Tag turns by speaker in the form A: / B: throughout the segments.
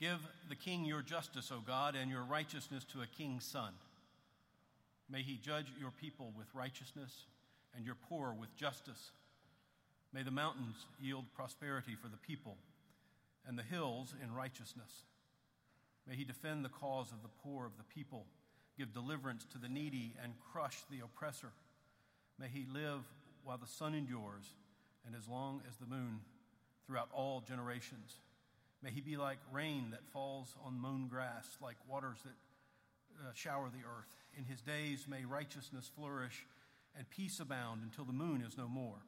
A: Give the king your justice, O God, and your righteousness to a king's son. May he judge your people with righteousness and your poor with justice. May the mountains yield prosperity for the people and the hills in righteousness. May he defend the cause of the poor of the people, give deliverance to the needy, and crush the oppressor. May he live while the sun endures and as long as the moon throughout all generations. May he be like rain that falls on mown grass, like waters that uh, shower the earth. In his days may righteousness flourish and peace abound until the moon is no more.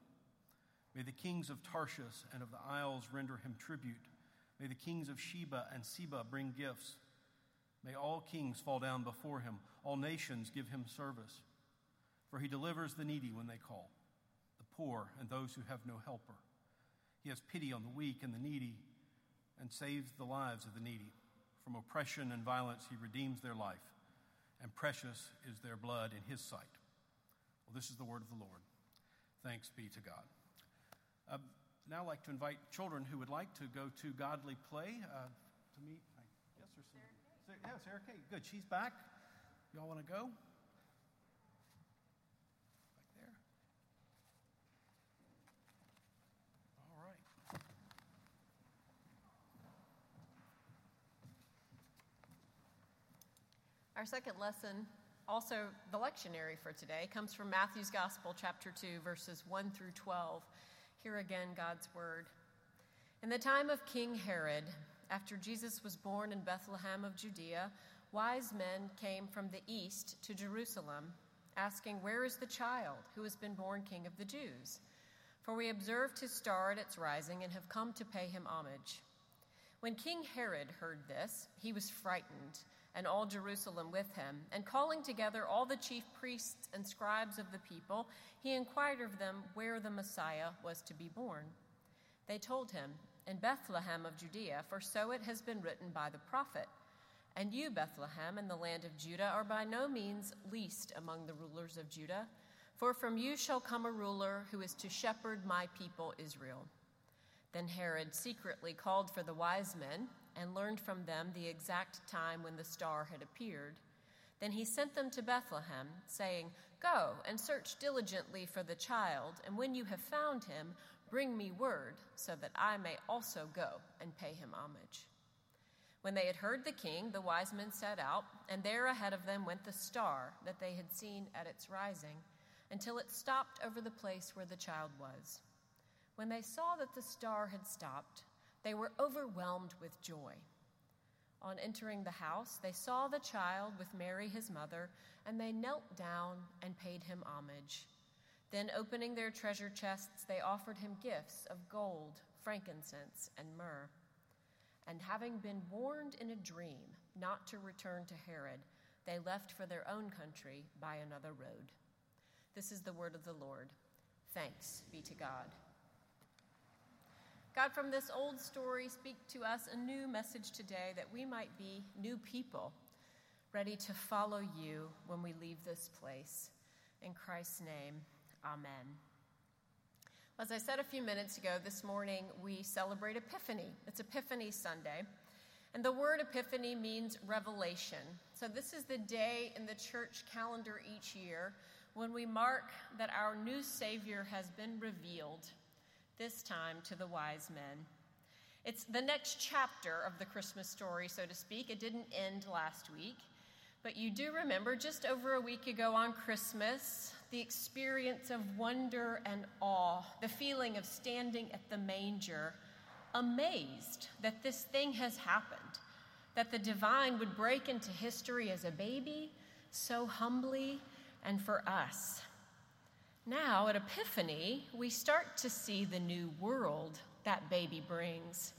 A: May the kings of Tarshish and of the isles render him tribute. May the kings of Sheba and Seba bring gifts. May all kings fall down before him, all nations give him service. For he delivers the needy when they call, the poor and those who have no helper. He has pity on the weak and the needy and saves the lives of the needy. From oppression and violence, he redeems their life, and precious is their blood in his sight. Well, this is the word of the Lord. Thanks be to God. Uh, now, I'd like to invite children who would like to go to Godly Play uh, to meet, I guess there's some. Sarah, yeah, Sarah Kate. Good. She's back. Y'all want to go?
B: Our second lesson, also the lectionary for today, comes from Matthew's Gospel, chapter 2, verses 1 through 12. Hear again God's word. In the time of King Herod, after Jesus was born in Bethlehem of Judea, wise men came from the east to Jerusalem, asking, Where is the child who has been born King of the Jews? For we observed his star at its rising and have come to pay him homage. When King Herod heard this, he was frightened and all Jerusalem with him. And calling together all the chief priests and scribes of the people, he inquired of them where the Messiah was to be born. They told him, In Bethlehem of Judea, for so it has been written by the prophet. And you, Bethlehem, in the land of Judah, are by no means least among the rulers of Judah, for from you shall come a ruler who is to shepherd my people Israel. Then Herod secretly called for the wise men and learned from them the exact time when the star had appeared. Then he sent them to Bethlehem, saying, Go and search diligently for the child, and when you have found him, bring me word, so that I may also go and pay him homage. When they had heard the king, the wise men set out, and there ahead of them went the star that they had seen at its rising, until it stopped over the place where the child was. When they saw that the star had stopped, they were overwhelmed with joy. On entering the house, they saw the child with Mary, his mother, and they knelt down and paid him homage. Then, opening their treasure chests, they offered him gifts of gold, frankincense, and myrrh. And having been warned in a dream not to return to Herod, they left for their own country by another road. This is the word of the Lord. Thanks be to God. God, from this old story, speak to us a new message today that we might be new people, ready to follow you when we leave this place. In Christ's name, amen. As I said a few minutes ago, this morning we celebrate Epiphany. It's Epiphany Sunday. And the word epiphany means revelation. So, this is the day in the church calendar each year when we mark that our new Savior has been revealed this time to the wise men. It's the next chapter of the Christmas story, so to speak. It didn't end last week. But you do remember just over a week ago on Christmas, the experience of wonder and awe, the feeling of standing at the manger, amazed that this thing has happened, that the divine would break into history as a baby so humbly and for us. Now, at Epiphany, we start to see the new world that baby brings.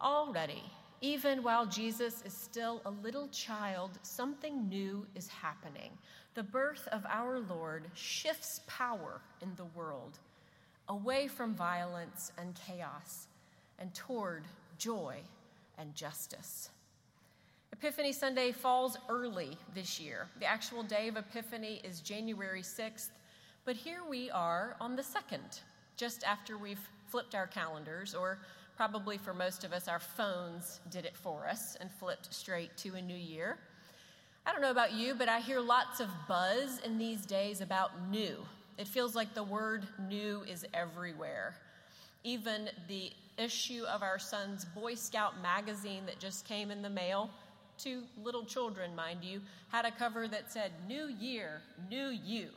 B: Already, even while Jesus is still a little child, something new is happening. The birth of our Lord shifts power in the world away from violence and chaos and toward joy and justice. Epiphany Sunday falls early this year. The actual day of Epiphany is January 6th, but here we are on the 2nd, just after we've flipped our calendars, or probably for most of us, our phones did it for us and flipped straight to a new year. I don't know about you, but I hear lots of buzz in these days about new. It feels like the word new is everywhere. Even the issue of our son's Boy Scout magazine that just came in the mail, two little children, mind you, had a cover that said, New Year, New You.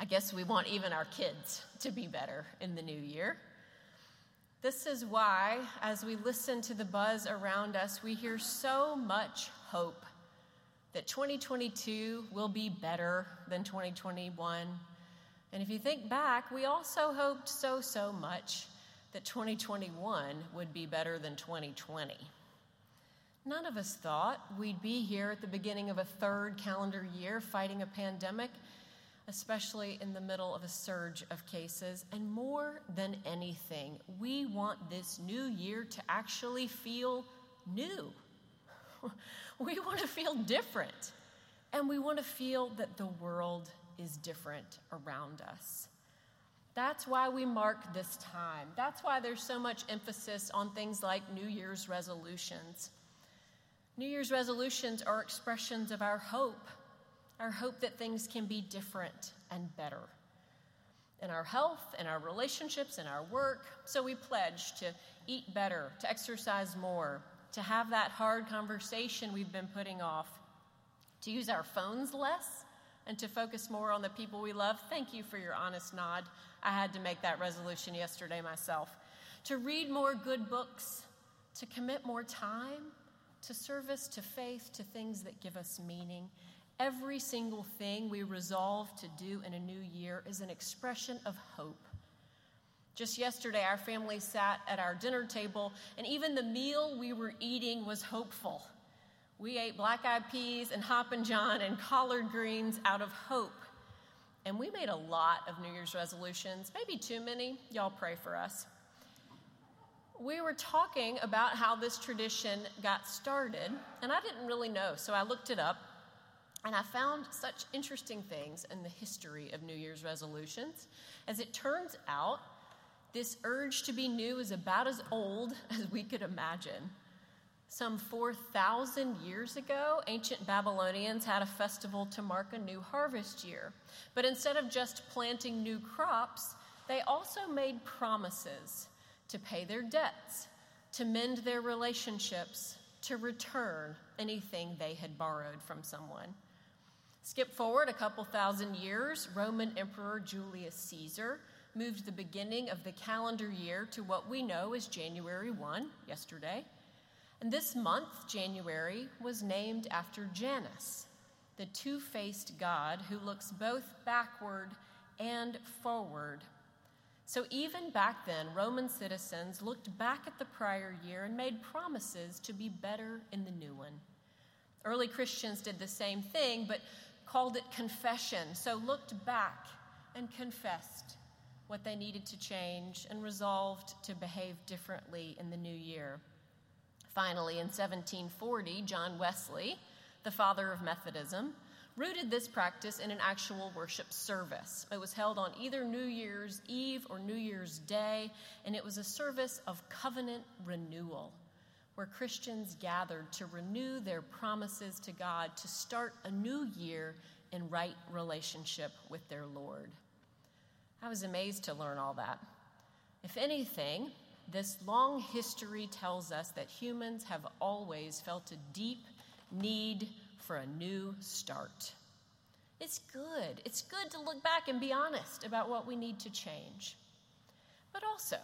B: I guess we want even our kids to be better in the new year. This is why, as we listen to the buzz around us, we hear so much hope that 2022 will be better than 2021. And if you think back, we also hoped so, so much that 2021 would be better than 2020. None of us thought we'd be here at the beginning of a third calendar year fighting a pandemic, especially in the middle of a surge of cases. And more than anything, we want this new year to actually feel new. we want to feel different. And we want to feel that the world is different around us. That's why we mark this time. That's why there's so much emphasis on things like New Year's resolutions. New Year's resolutions are expressions of our hope, our hope that things can be different and better in our health, in our relationships, in our work. So we pledge to eat better, to exercise more, to have that hard conversation we've been putting off, to use our phones less, and to focus more on the people we love. Thank you for your honest nod. I had to make that resolution yesterday myself. To read more good books, to commit more time to service, to faith, to things that give us meaning. Every single thing we resolve to do in a new year is an expression of hope. Just yesterday, our family sat at our dinner table, and even the meal we were eating was hopeful. We ate black eyed peas and Hoppin' John and collard greens out of hope. And we made a lot of New Year's resolutions, maybe too many. Y'all pray for us. We were talking about how this tradition got started, and I didn't really know, so I looked it up. And I found such interesting things in the history of New Year's resolutions. As it turns out, this urge to be new is about as old as we could imagine. Some 4,000 years ago, ancient Babylonians had a festival to mark a new harvest year. But instead of just planting new crops, they also made promises to pay their debts, to mend their relationships, to return anything they had borrowed from someone. Skip forward a couple thousand years, Roman Emperor Julius Caesar moved the beginning of the calendar year to what we know as January 1, yesterday. And this month, January, was named after Janus, the two faced god who looks both backward and forward. So even back then, Roman citizens looked back at the prior year and made promises to be better in the new one. Early Christians did the same thing, but called it confession. So looked back and confessed what they needed to change and resolved to behave differently in the new year. Finally, in 1740, John Wesley, the father of Methodism, rooted this practice in an actual worship service. It was held on either New Year's Eve or New Year's Day, and it was a service of covenant renewal where Christians gathered to renew their promises to God to start a new year in right relationship with their Lord. I was amazed to learn all that. If anything, this long history tells us that humans have always felt a deep need for a new start. It's good. It's good to look back and be honest about what we need to change. But also,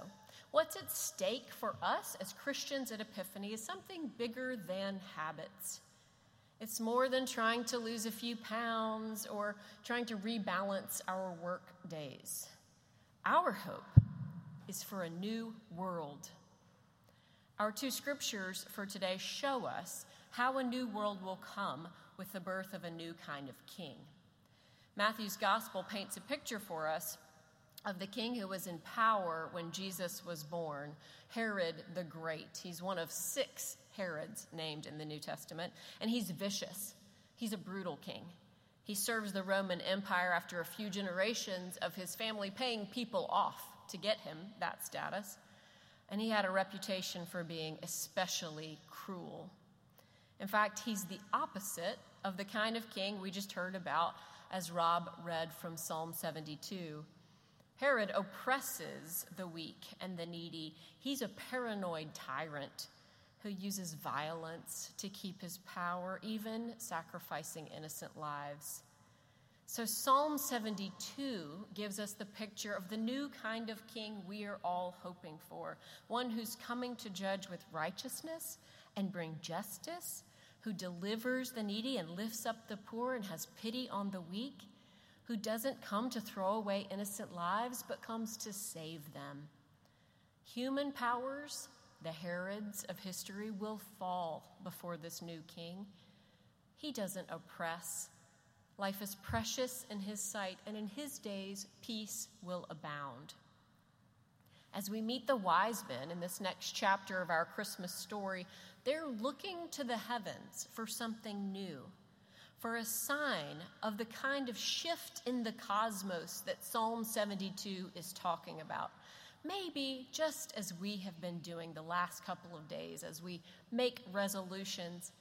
B: what's at stake for us as Christians at Epiphany is something bigger than habits. It's more than trying to lose a few pounds or trying to rebalance our work days. Our hope is for a new world. Our two scriptures for today show us how a new world will come with the birth of a new kind of king. Matthew's gospel paints a picture for us of the king who was in power when Jesus was born, Herod the Great. He's one of six Herods named in the New Testament, and he's vicious. He's a brutal king. He serves the Roman Empire after a few generations of his family paying people off to get him that status. And he had a reputation for being especially cruel. In fact, he's the opposite of the kind of king we just heard about as Rob read from Psalm 72. Herod oppresses the weak and the needy. He's a paranoid tyrant who uses violence to keep his power, even sacrificing innocent lives. So, Psalm 72 gives us the picture of the new kind of king we are all hoping for one who's coming to judge with righteousness and bring justice, who delivers the needy and lifts up the poor and has pity on the weak, who doesn't come to throw away innocent lives but comes to save them. Human powers the Herods of history will fall before this new king. He doesn't oppress. Life is precious in his sight, and in his days, peace will abound. As we meet the wise men in this next chapter of our Christmas story, they're looking to the heavens for something new, for a sign of the kind of shift in the cosmos that Psalm 72 is talking about maybe just as we have been doing the last couple of days, as we make resolutions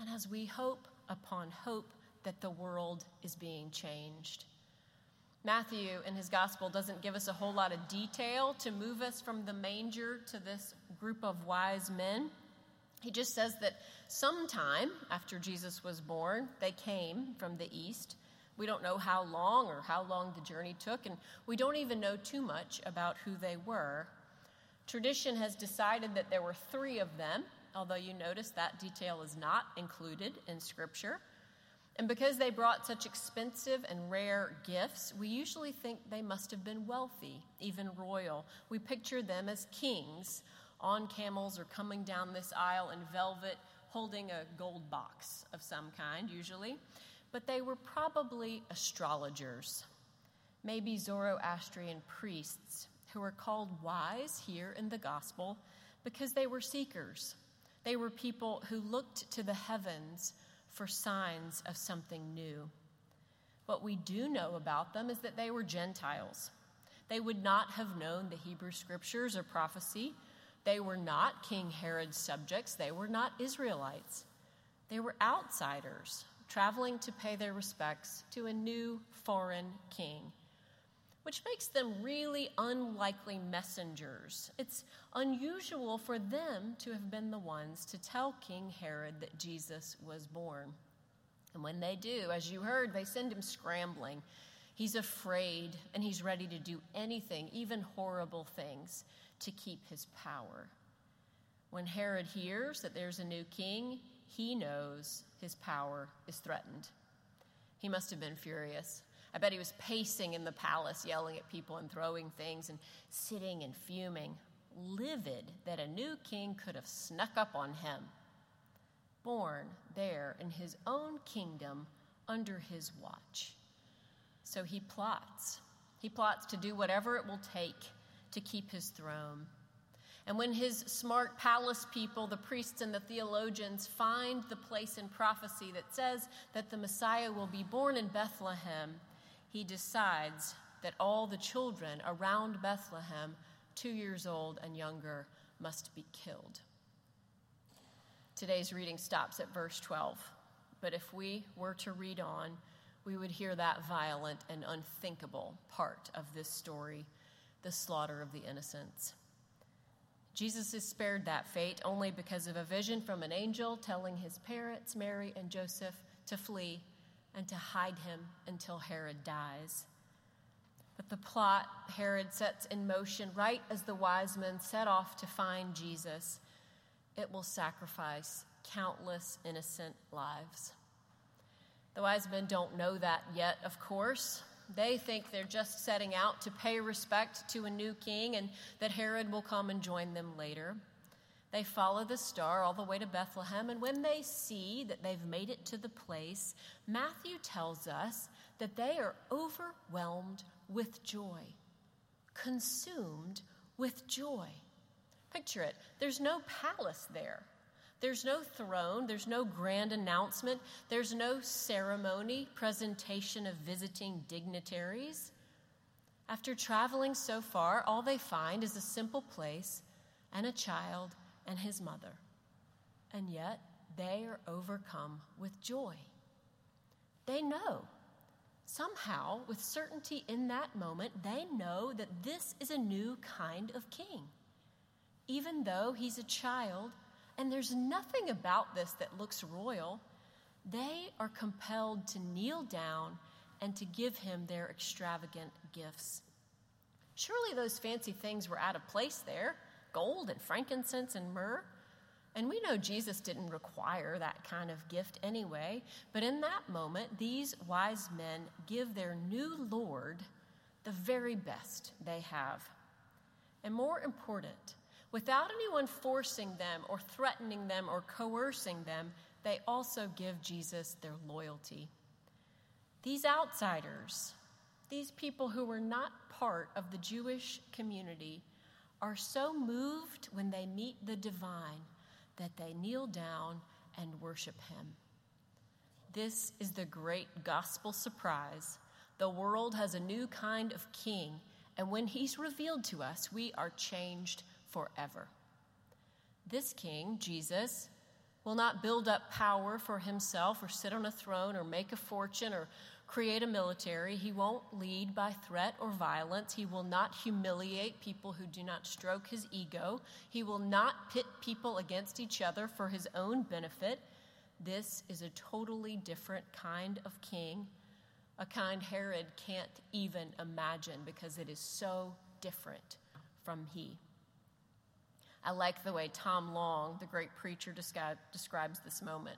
B: and as we hope upon hope that the world is being changed. Matthew in his gospel doesn't give us a whole lot of detail to move us from the manger to this group of wise men. He just says that sometime after Jesus was born, they came from the east we don't know how long or how long the journey took, and we don't even know too much about who they were. Tradition has decided that there were three of them, although you notice that detail is not included in Scripture. And because they brought such expensive and rare gifts, we usually think they must have been wealthy, even royal. We picture them as kings on camels or coming down this aisle in velvet, holding a gold box of some kind, usually but they were probably astrologers, maybe Zoroastrian priests who are called wise here in the gospel because they were seekers. They were people who looked to the heavens for signs of something new. What we do know about them is that they were Gentiles. They would not have known the Hebrew scriptures or prophecy. They were not King Herod's subjects. They were not Israelites. They were outsiders traveling to pay their respects to a new foreign king, which makes them really unlikely messengers. It's unusual for them to have been the ones to tell King Herod that Jesus was born. And when they do, as you heard, they send him scrambling. He's afraid and he's ready to do anything, even horrible things, to keep his power. When Herod hears that there's a new king, he knows his power is threatened. He must have been furious. I bet he was pacing in the palace, yelling at people and throwing things and sitting and fuming, livid that a new king could have snuck up on him. Born there in his own kingdom under his watch. So he plots. He plots to do whatever it will take to keep his throne. And when his smart palace people, the priests and the theologians, find the place in prophecy that says that the Messiah will be born in Bethlehem, he decides that all the children around Bethlehem, two years old and younger, must be killed. Today's reading stops at verse 12, but if we were to read on, we would hear that violent and unthinkable part of this story the slaughter of the innocents. Jesus is spared that fate only because of a vision from an angel telling his parents, Mary and Joseph, to flee and to hide him until Herod dies. But the plot Herod sets in motion right as the wise men set off to find Jesus, it will sacrifice countless innocent lives. The wise men don't know that yet, of course. They think they're just setting out to pay respect to a new king and that Herod will come and join them later. They follow the star all the way to Bethlehem, and when they see that they've made it to the place, Matthew tells us that they are overwhelmed with joy, consumed with joy. Picture it there's no palace there. There's no throne, there's no grand announcement, there's no ceremony, presentation of visiting dignitaries. After traveling so far, all they find is a simple place and a child and his mother. And yet, they are overcome with joy. They know, somehow, with certainty in that moment, they know that this is a new kind of king. Even though he's a child, and there's nothing about this that looks royal, they are compelled to kneel down and to give him their extravagant gifts. Surely those fancy things were out of place there gold and frankincense and myrrh. And we know Jesus didn't require that kind of gift anyway, but in that moment, these wise men give their new Lord the very best they have. And more important, without anyone forcing them or threatening them or coercing them, they also give Jesus their loyalty. These outsiders, these people who were not part of the Jewish community, are so moved when they meet the divine that they kneel down and worship him. This is the great gospel surprise. The world has a new kind of king, and when he's revealed to us, we are changed forever. This king, Jesus, will not build up power for himself or sit on a throne or make a fortune or create a military. He won't lead by threat or violence. He will not humiliate people who do not stroke his ego. He will not pit people against each other for his own benefit. This is a totally different kind of king, a kind Herod can't even imagine because it is so different from he. I like the way Tom Long, the great preacher, describes this moment.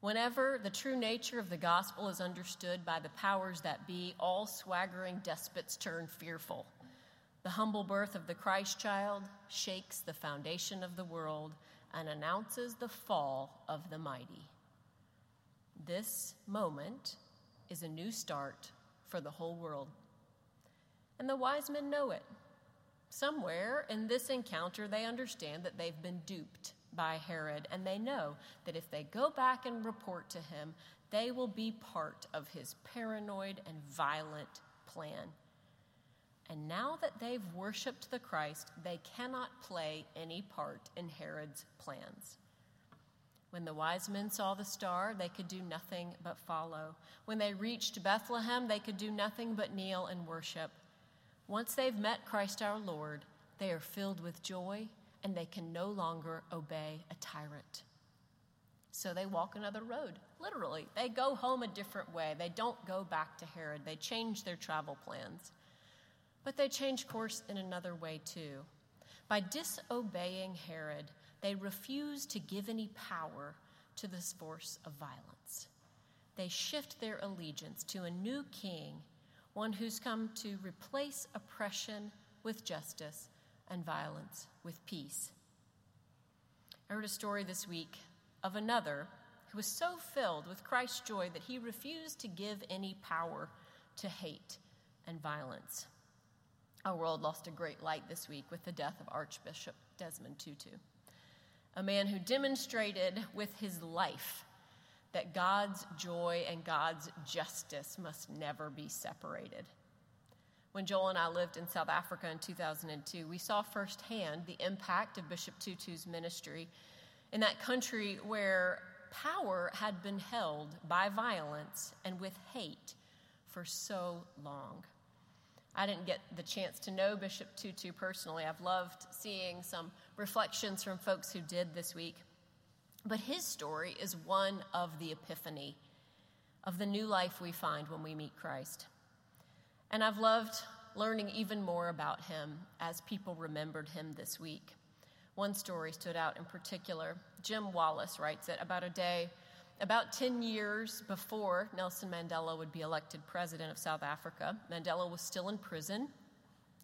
B: Whenever the true nature of the gospel is understood by the powers that be, all swaggering despots turn fearful. The humble birth of the Christ child shakes the foundation of the world and announces the fall of the mighty. This moment is a new start for the whole world. And the wise men know it. Somewhere in this encounter, they understand that they've been duped by Herod, and they know that if they go back and report to him, they will be part of his paranoid and violent plan. And now that they've worshiped the Christ, they cannot play any part in Herod's plans. When the wise men saw the star, they could do nothing but follow. When they reached Bethlehem, they could do nothing but kneel and worship. Once they've met Christ our Lord, they are filled with joy and they can no longer obey a tyrant. So they walk another road, literally. They go home a different way. They don't go back to Herod. They change their travel plans. But they change course in another way too. By disobeying Herod, they refuse to give any power to this force of violence. They shift their allegiance to a new king, one who's come to replace oppression with justice and violence with peace. I heard a story this week of another who was so filled with Christ's joy that he refused to give any power to hate and violence. Our world lost a great light this week with the death of Archbishop Desmond Tutu, a man who demonstrated with his life that God's joy and God's justice must never be separated. When Joel and I lived in South Africa in 2002, we saw firsthand the impact of Bishop Tutu's ministry in that country where power had been held by violence and with hate for so long. I didn't get the chance to know Bishop Tutu personally. I've loved seeing some reflections from folks who did this week. But his story is one of the epiphany, of the new life we find when we meet Christ. And I've loved learning even more about him as people remembered him this week. One story stood out in particular. Jim Wallis writes it about a day, about 10 years before Nelson Mandela would be elected president of South Africa. Mandela was still in prison,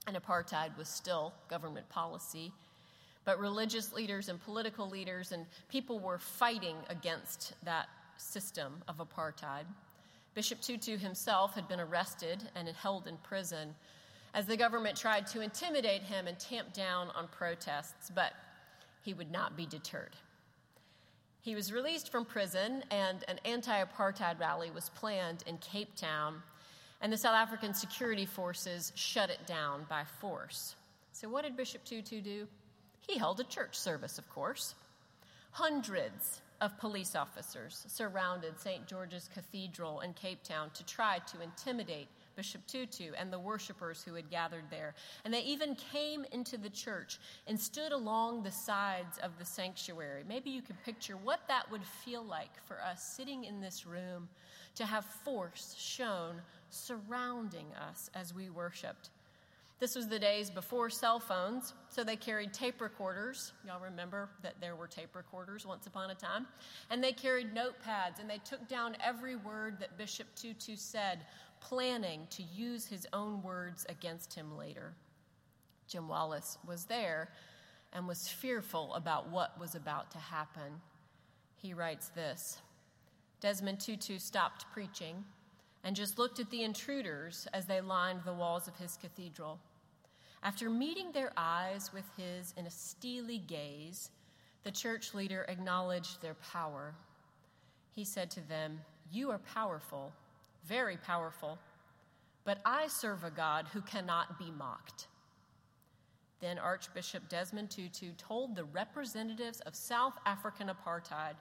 B: and apartheid was still government policy. But religious leaders and political leaders and people were fighting against that system of apartheid. Bishop Tutu himself had been arrested and held in prison as the government tried to intimidate him and tamp down on protests, but he would not be deterred. He was released from prison, and an anti apartheid rally was planned in Cape Town, and the South African security forces shut it down by force. So, what did Bishop Tutu do? He held a church service, of course. Hundreds of police officers surrounded St. George's Cathedral in Cape Town to try to intimidate Bishop Tutu and the worshippers who had gathered there. And they even came into the church and stood along the sides of the sanctuary. Maybe you can picture what that would feel like for us sitting in this room to have force shown surrounding us as we worshiped. This was the days before cell phones, so they carried tape recorders. Y'all remember that there were tape recorders once upon a time? And they carried notepads and they took down every word that Bishop Tutu said, planning to use his own words against him later. Jim Wallis was there and was fearful about what was about to happen. He writes this Desmond Tutu stopped preaching and just looked at the intruders as they lined the walls of his cathedral. After meeting their eyes with his in a steely gaze, the church leader acknowledged their power. He said to them, You are powerful, very powerful, but I serve a God who cannot be mocked. Then Archbishop Desmond Tutu told the representatives of South African apartheid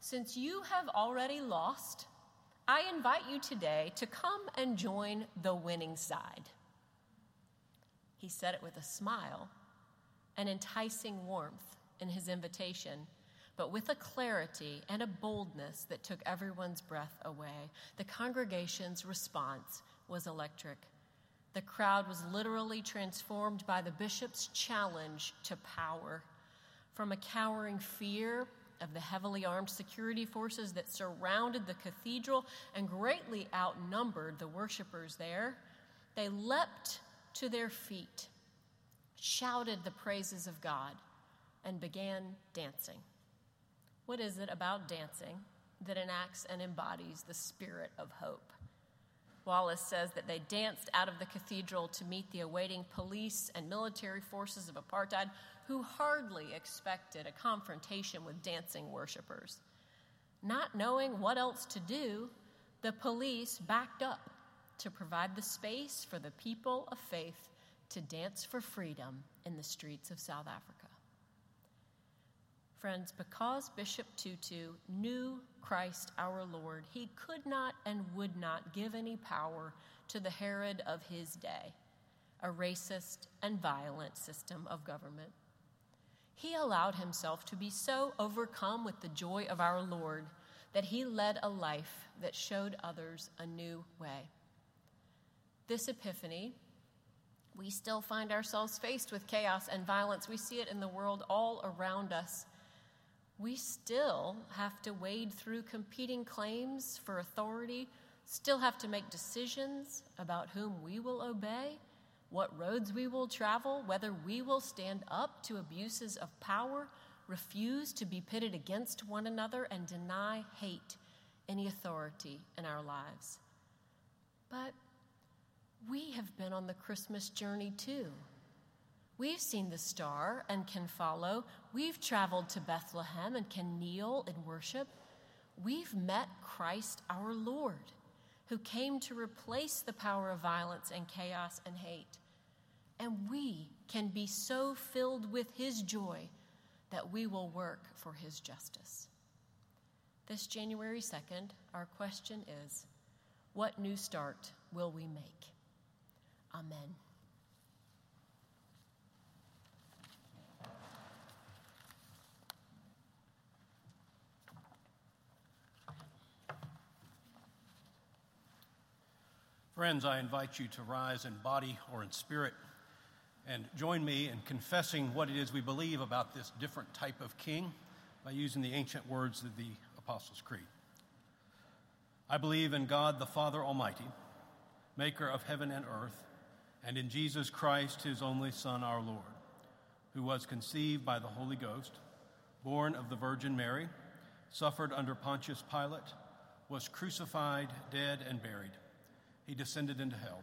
B: Since you have already lost, I invite you today to come and join the winning side. He said it with a smile, an enticing warmth in his invitation, but with a clarity and a boldness that took everyone's breath away. The congregation's response was electric. The crowd was literally transformed by the bishop's challenge to power. From a cowering fear of the heavily armed security forces that surrounded the cathedral and greatly outnumbered the worshippers there, they leapt to their feet, shouted the praises of God, and began dancing. What is it about dancing that enacts and embodies the spirit of hope? Wallis says that they danced out of the cathedral to meet the awaiting police and military forces of apartheid, who hardly expected a confrontation with dancing worshippers. Not knowing what else to do, the police backed up to provide the space for the people of faith to dance for freedom in the streets of South Africa. Friends, because Bishop Tutu knew Christ our Lord, he could not and would not give any power to the Herod of his day, a racist and violent system of government. He allowed himself to be so overcome with the joy of our Lord that he led a life that showed others a new way this epiphany, we still find ourselves faced with chaos and violence. We see it in the world all around us. We still have to wade through competing claims for authority, still have to make decisions about whom we will obey, what roads we will travel, whether we will stand up to abuses of power, refuse to be pitted against one another, and deny hate any authority in our lives. But we have been on the Christmas journey too. We've seen the star and can follow. We've traveled to Bethlehem and can kneel in worship. We've met Christ our Lord, who came to replace the power of violence and chaos and hate. And we can be so filled with his joy that we will work for his justice. This January 2nd, our question is what new start will we make? Amen.
A: Friends, I invite you to rise in body or in spirit and join me in confessing what it is we believe about this different type of king by using the ancient words of the Apostles' Creed. I believe in God the Father Almighty, maker of heaven and earth and in Jesus Christ, his only Son, our Lord, who was conceived by the Holy Ghost, born of the Virgin Mary, suffered under Pontius Pilate, was crucified, dead, and buried. He descended into hell.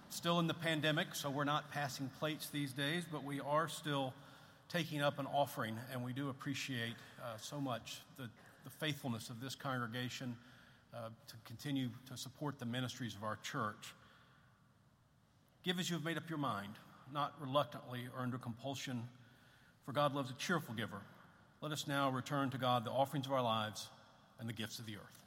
A: still in the pandemic, so we're not passing plates these days, but we are still taking up an offering, and we do appreciate uh, so much the, the, faithfulness of this congregation uh, to continue to support the ministries of our church. Give as you have made up your mind, not reluctantly or under compulsion, for God loves a cheerful giver. Let us now return to God the offerings of our lives and the gifts of the earth.